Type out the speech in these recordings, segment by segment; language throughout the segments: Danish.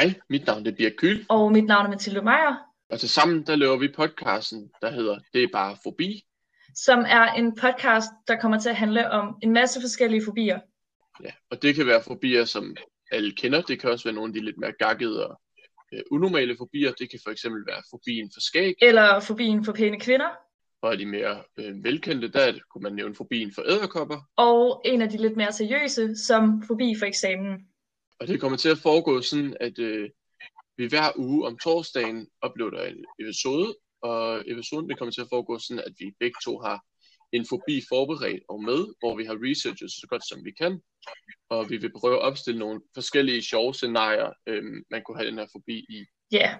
Hej, mit navn er Birk Kyl, Og mit navn er Mathilde Meier, og til sammen der laver vi podcasten, der hedder Det er bare forbi. som er en podcast, der kommer til at handle om en masse forskellige fobier. Ja, og det kan være fobier, som alle kender. Det kan også være nogle af de lidt mere gakkede og øh, unormale fobier. Det kan for eksempel være fobien for skæg, Eller fobien for pæne kvinder. og de mere øh, velkendte, der kunne man nævne fobien for æderkopper. Og en af de lidt mere seriøse, som fobi for eksamen. Og det kommer til at foregå sådan, at øh, vi hver uge om torsdagen uploader en episode, og episoden vil komme til at foregå sådan, at vi begge to har en fobi forberedt og med, hvor vi har researchet så godt som vi kan, og vi vil prøve at opstille nogle forskellige sjove scenarier, øh, man kunne have den her fobi i. Ja, yeah.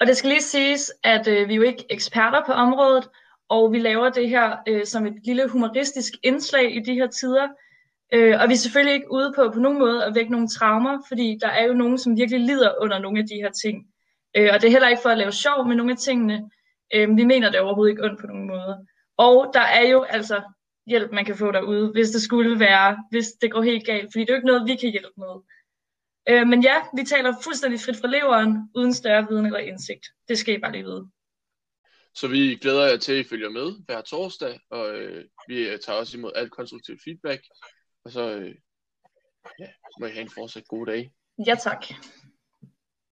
og det skal lige siges, at øh, vi er jo ikke eksperter på området, og vi laver det her øh, som et lille humoristisk indslag i de her tider. Øh, og vi er selvfølgelig ikke ude på på nogen måde at vække nogle traumer, fordi der er jo nogen, som virkelig lider under nogle af de her ting. Øh, og det er heller ikke for at lave sjov med nogle af tingene. Øh, vi mener det overhovedet ikke ondt på nogen måde. Og der er jo altså hjælp, man kan få derude, hvis det skulle være, hvis det går helt galt, fordi det er jo ikke noget, vi kan hjælpe med. Øh, men ja, vi taler fuldstændig frit fra leveren, uden større viden eller indsigt. Det skal I bare lige vide. Så vi glæder jer til, at I følger med hver torsdag, og øh, vi tager også imod alt konstruktivt feedback. Og så øh, ja, må I have en fortsat god dag. Ja tak.